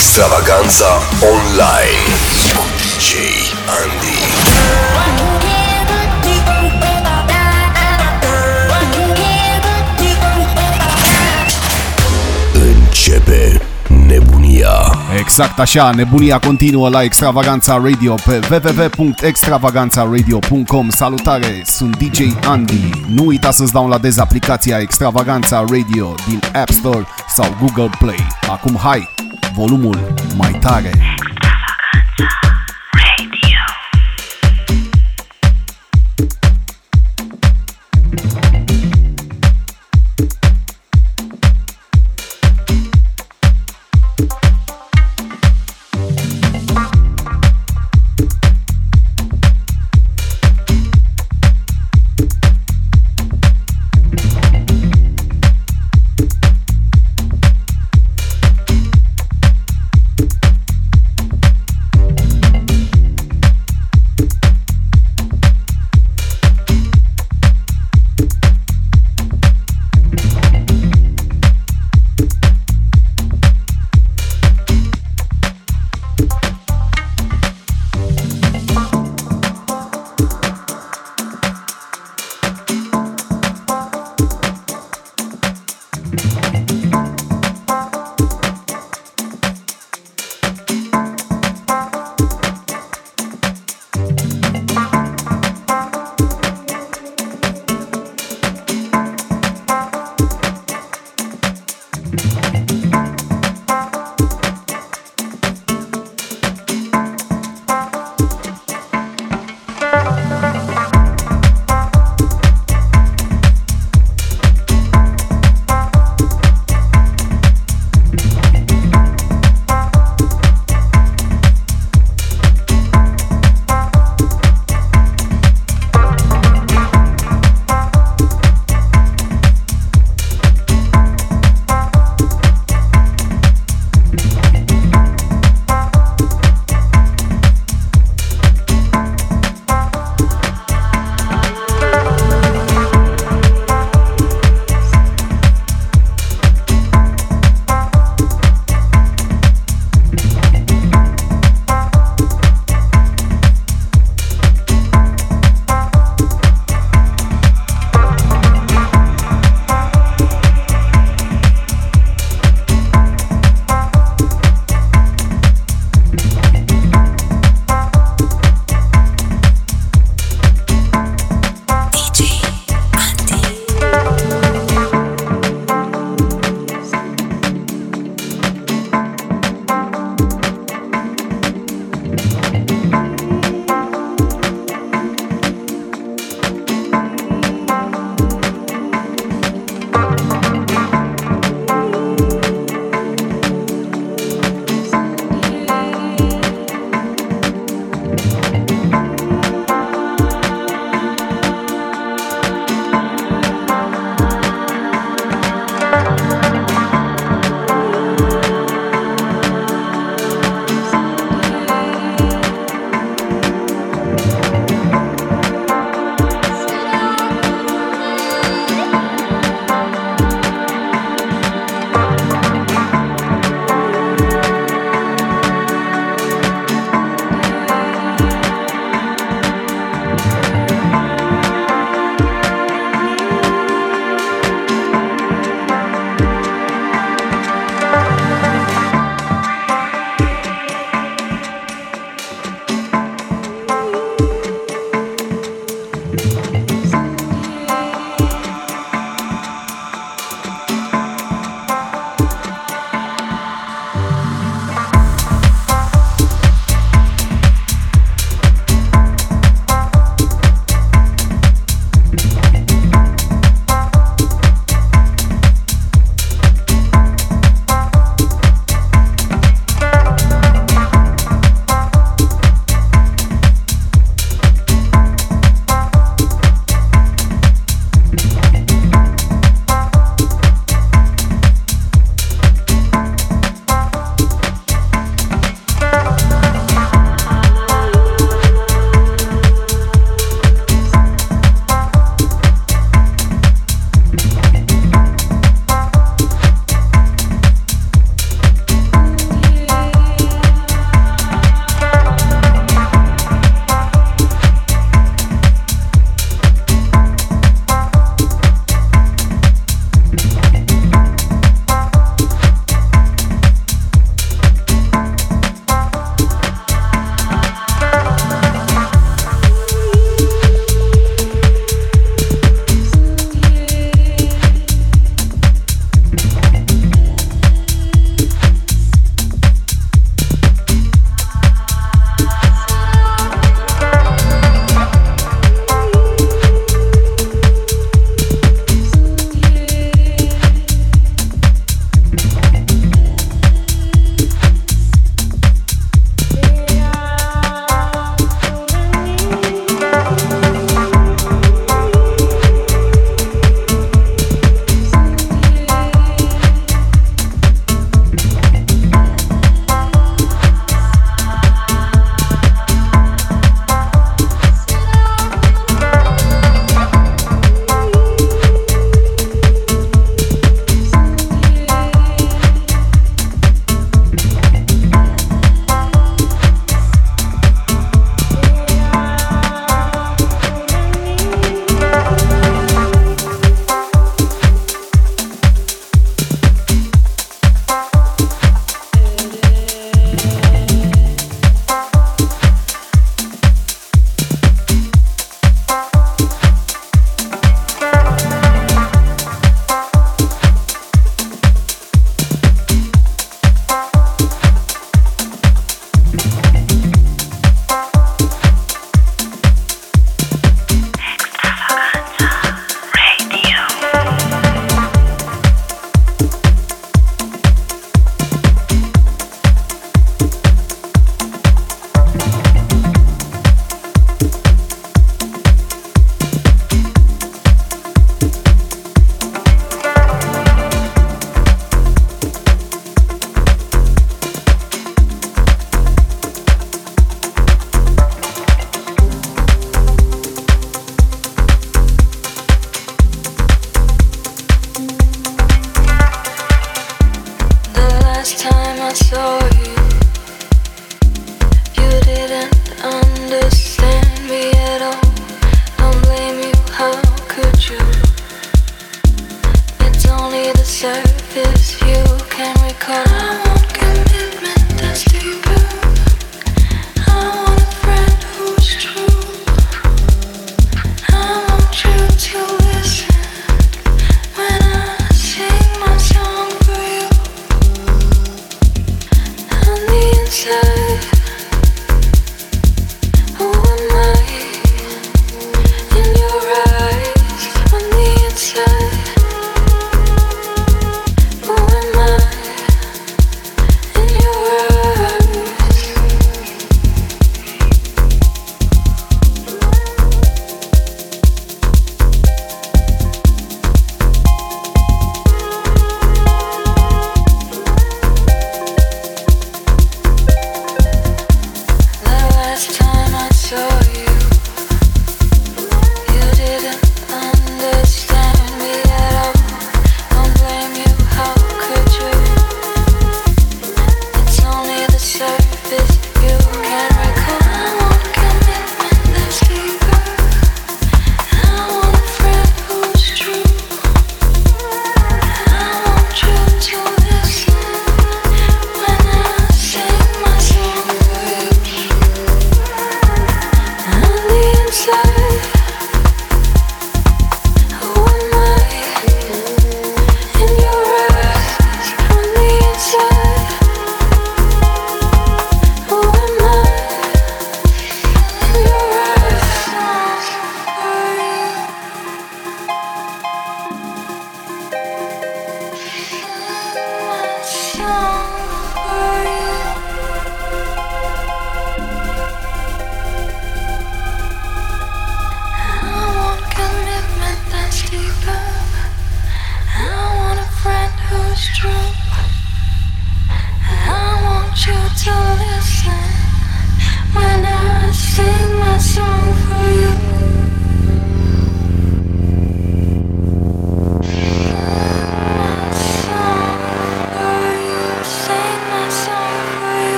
Extravaganza online cu DJ Andy. Începe nebunia. Exact așa, nebunia continuă la Extravaganza Radio pe www.extravaganzaradio.com Salutare, sunt DJ Andy. Nu uita să-ți downloadezi aplicația Extravaganza Radio din App Store sau Google Play. Acum hai, volumul mai tare. Extravaganza.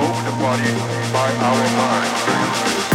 over the body by our mind.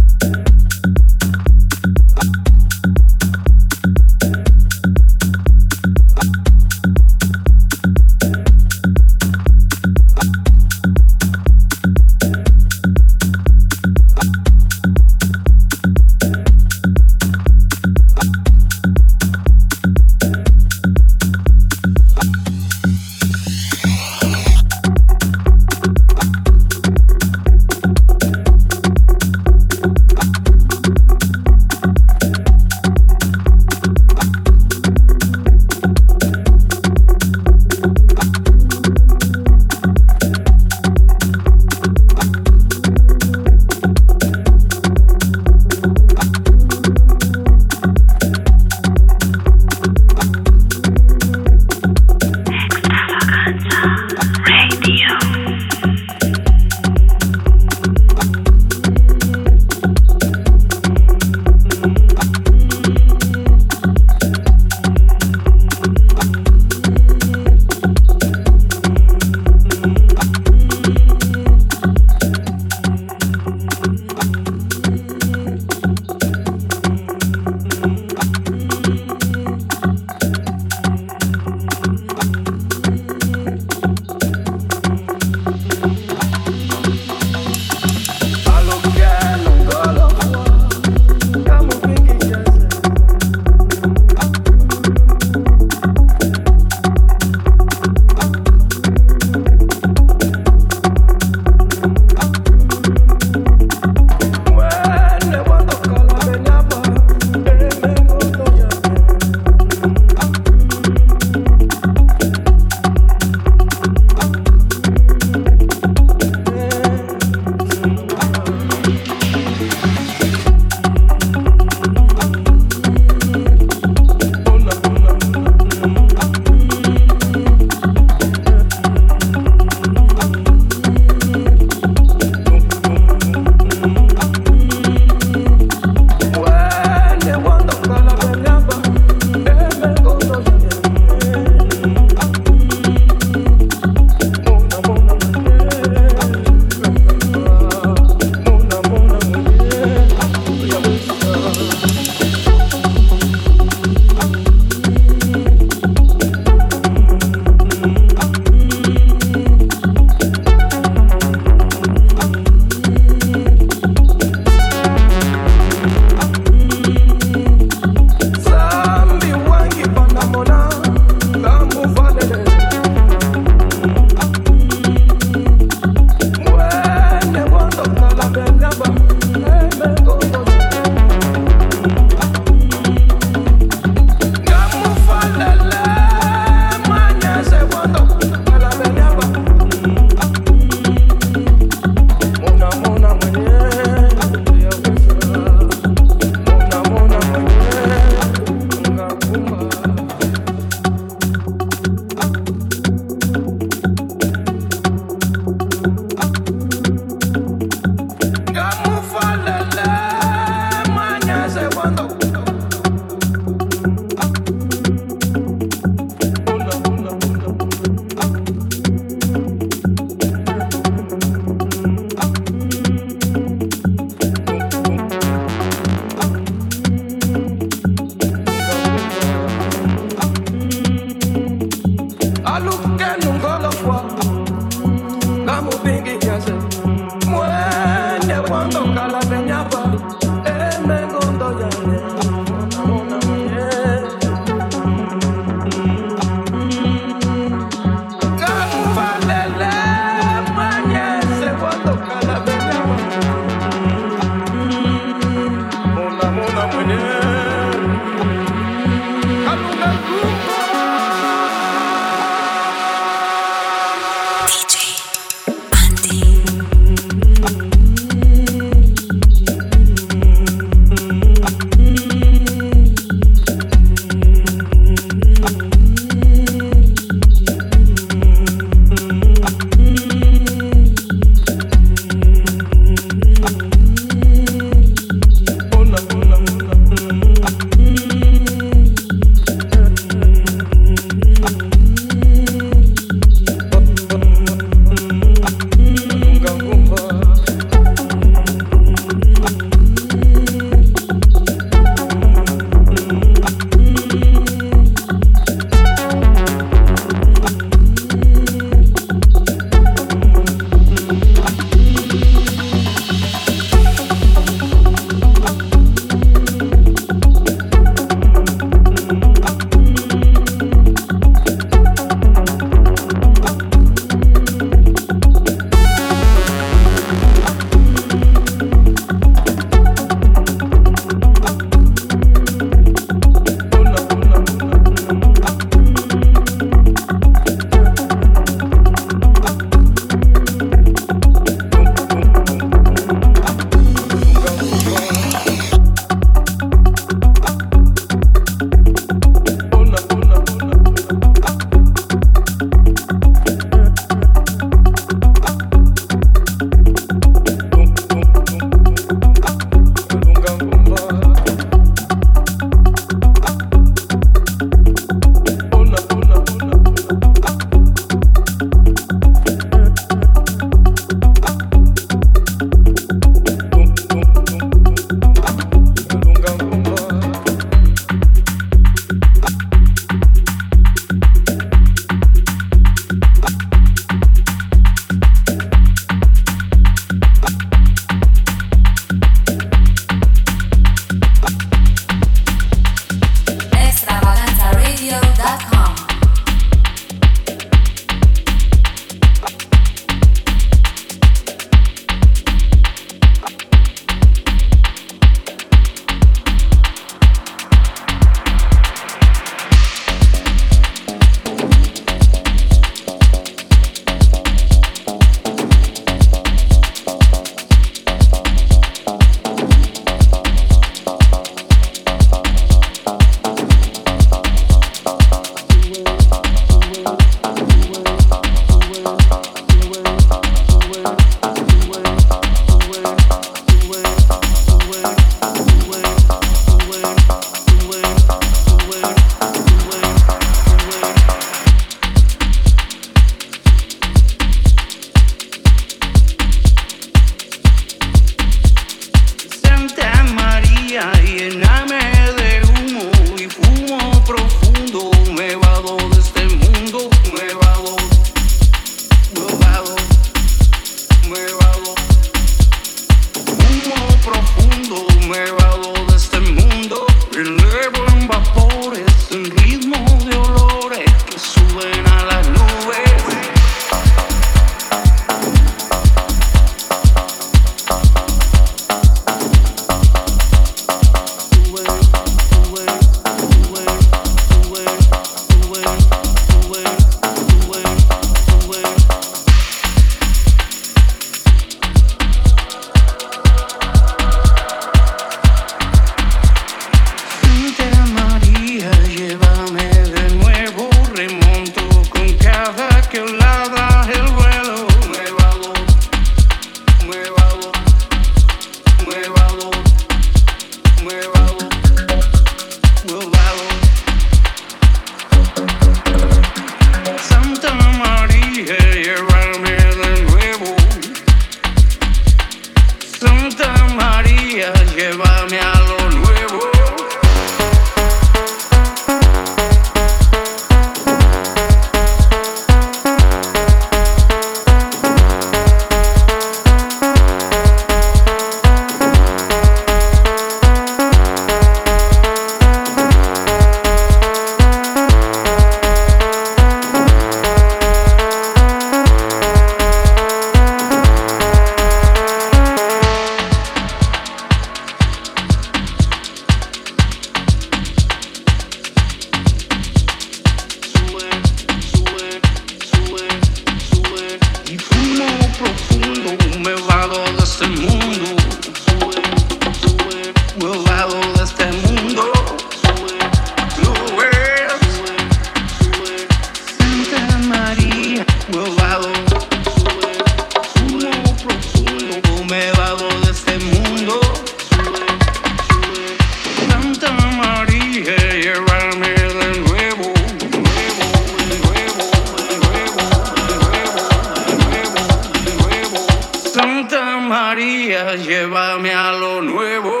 llévame a lo nuevo.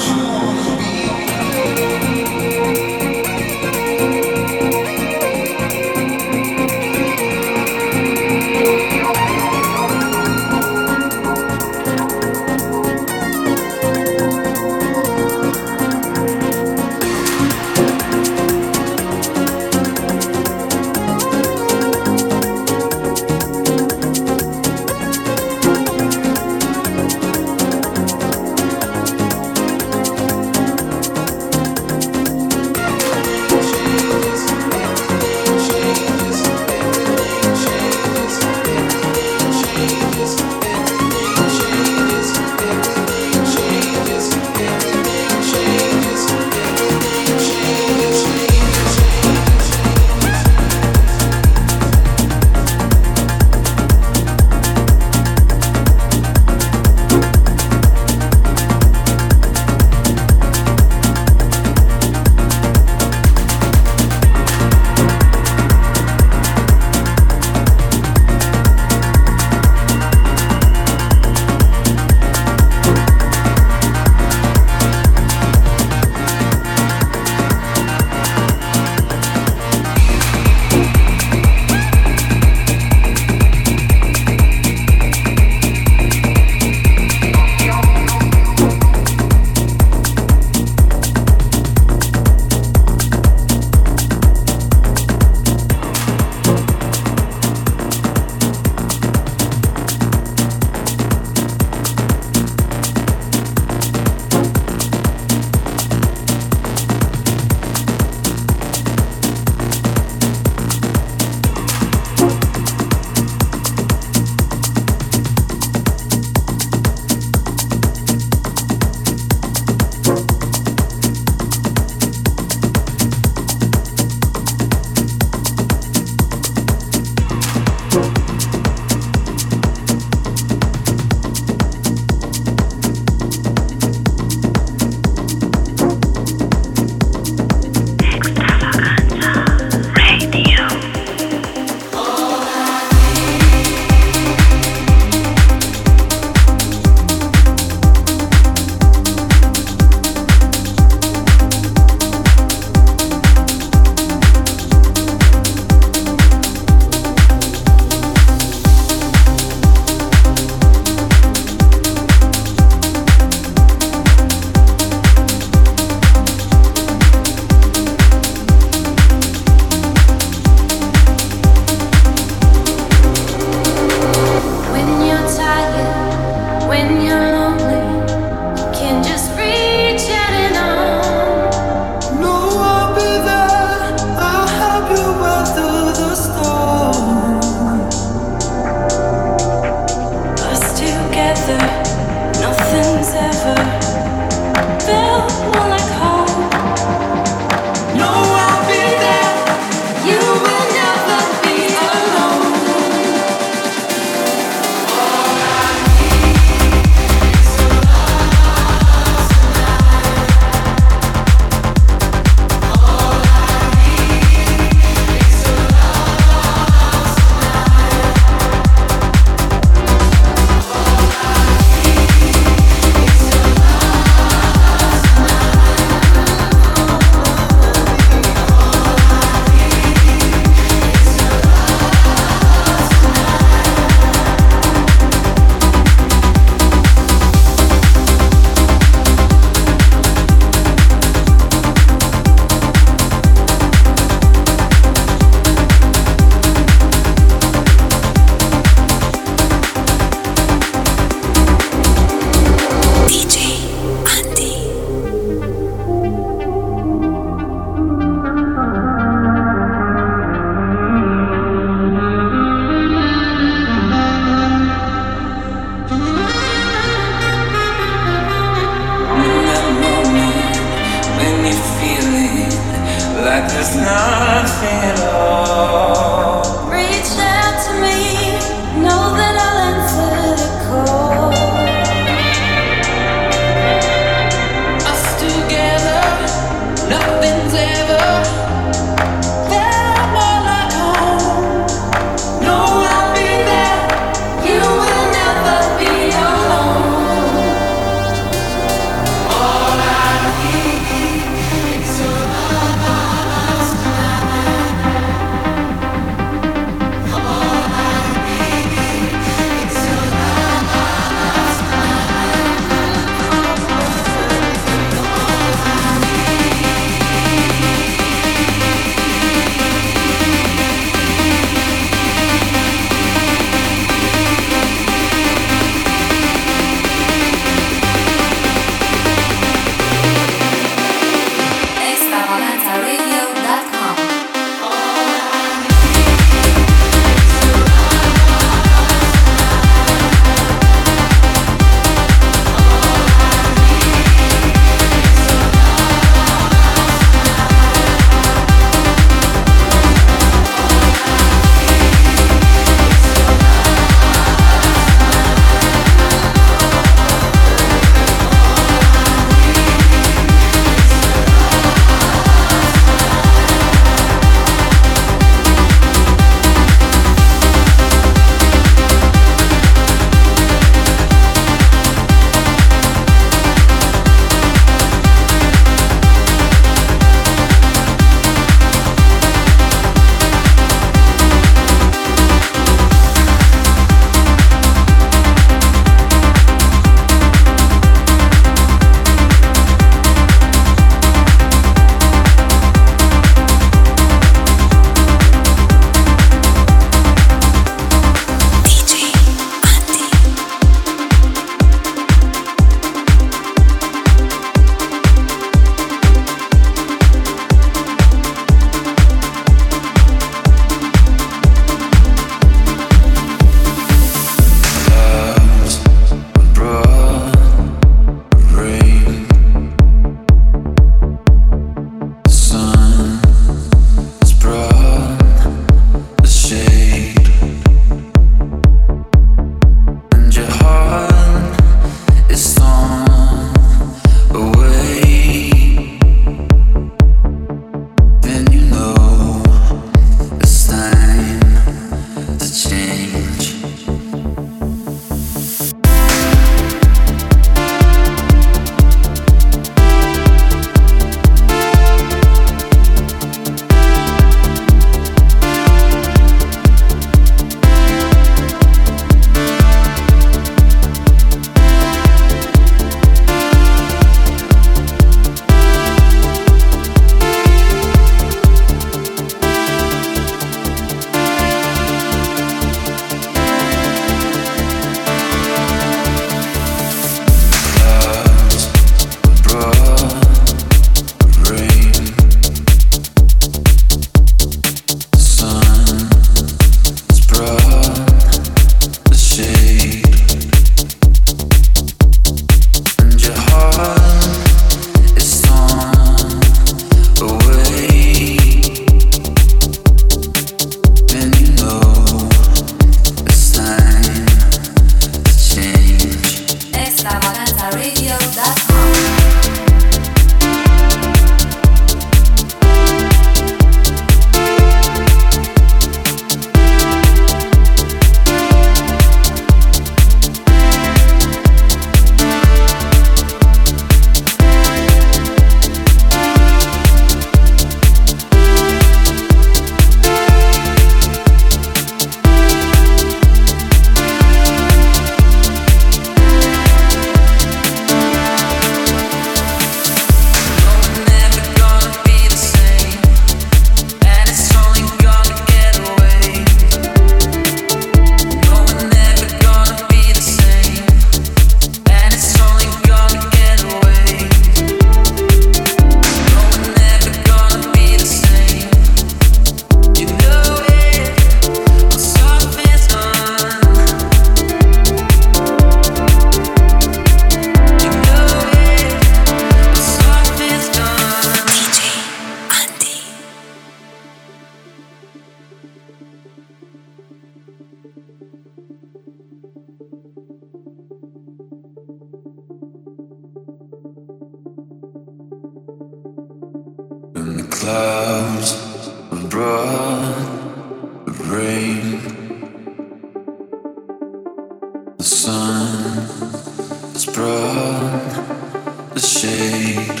the shade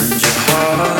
and your heart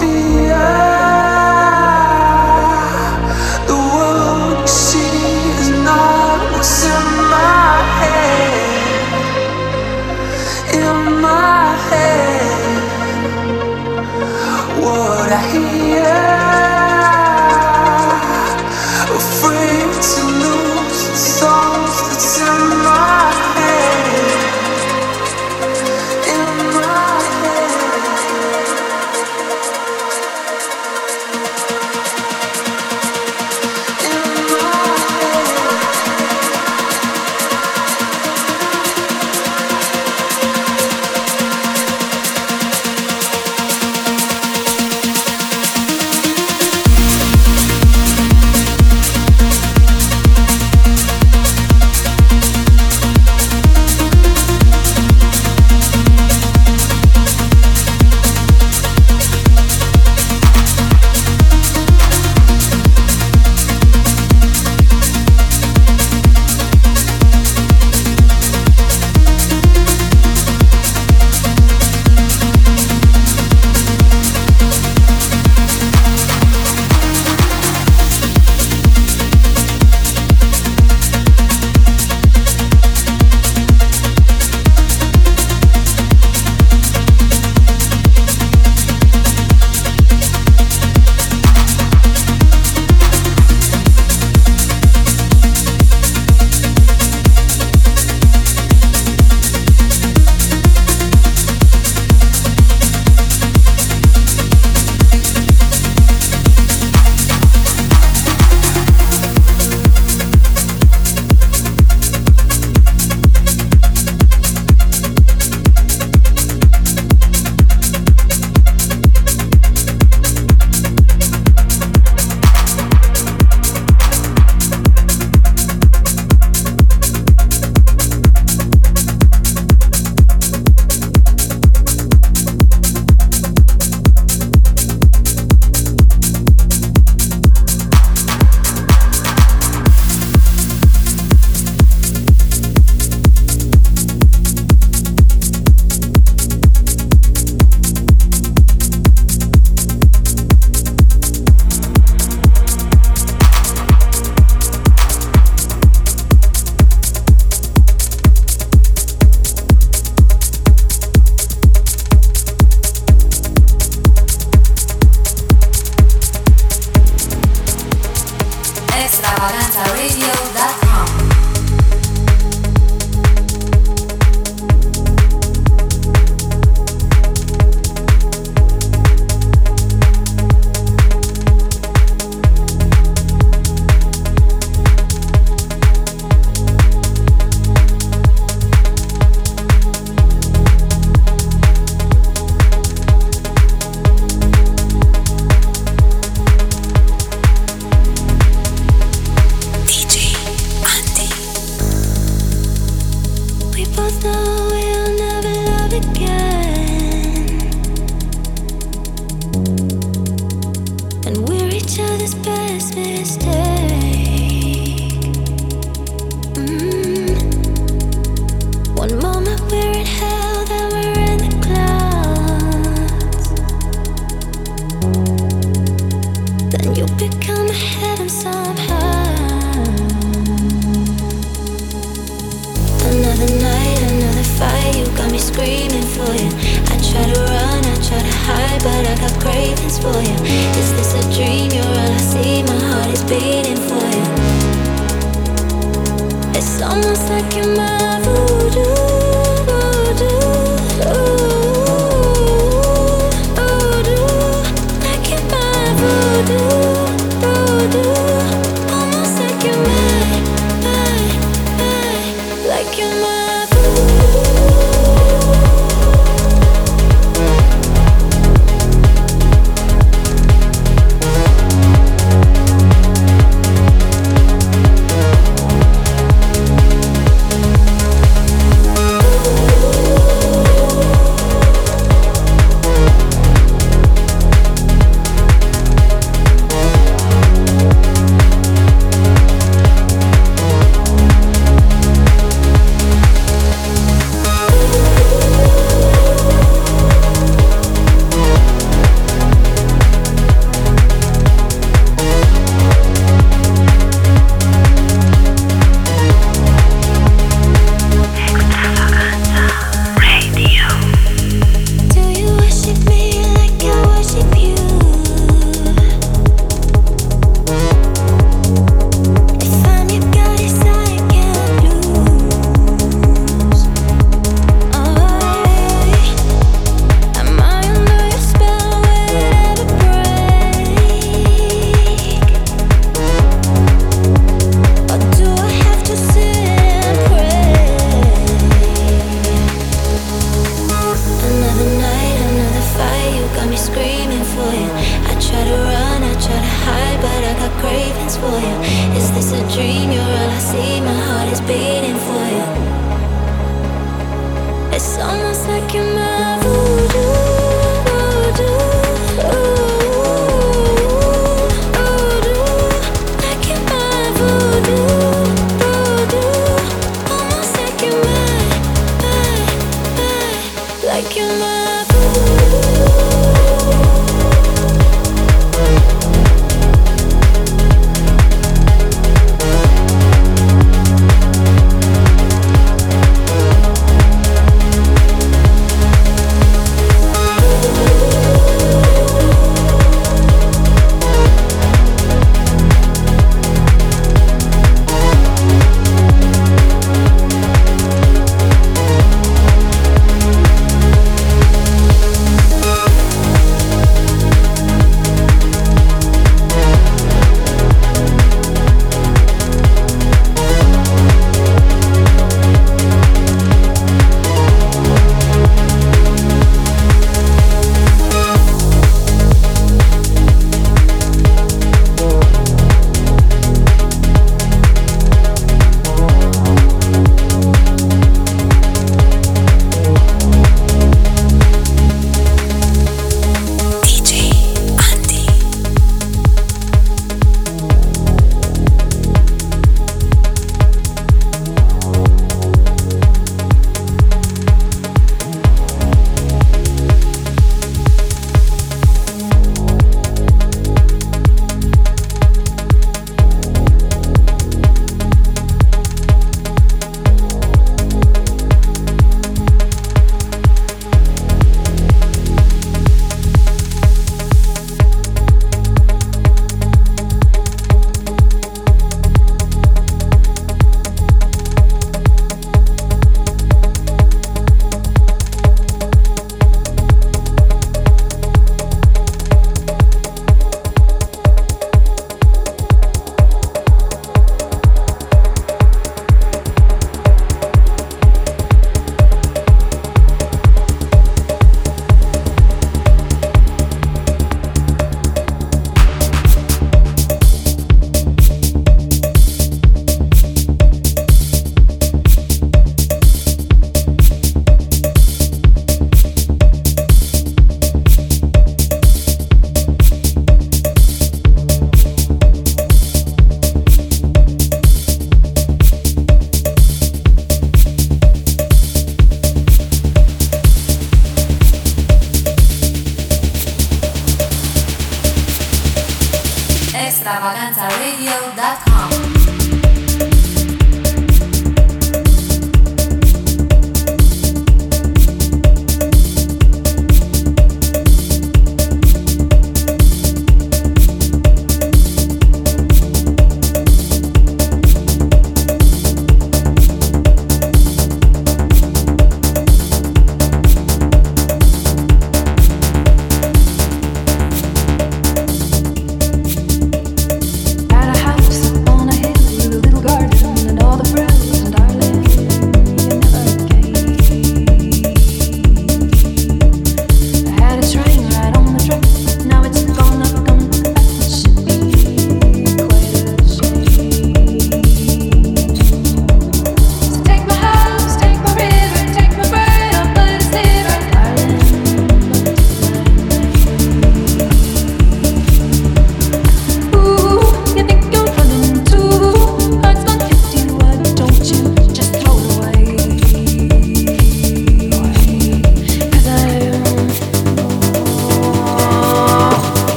see. screaming for you. I try to run, I try to hide, but I got cravings for you. Is this a dream? You're all I see. My heart is beating for you. It's almost like you're mine.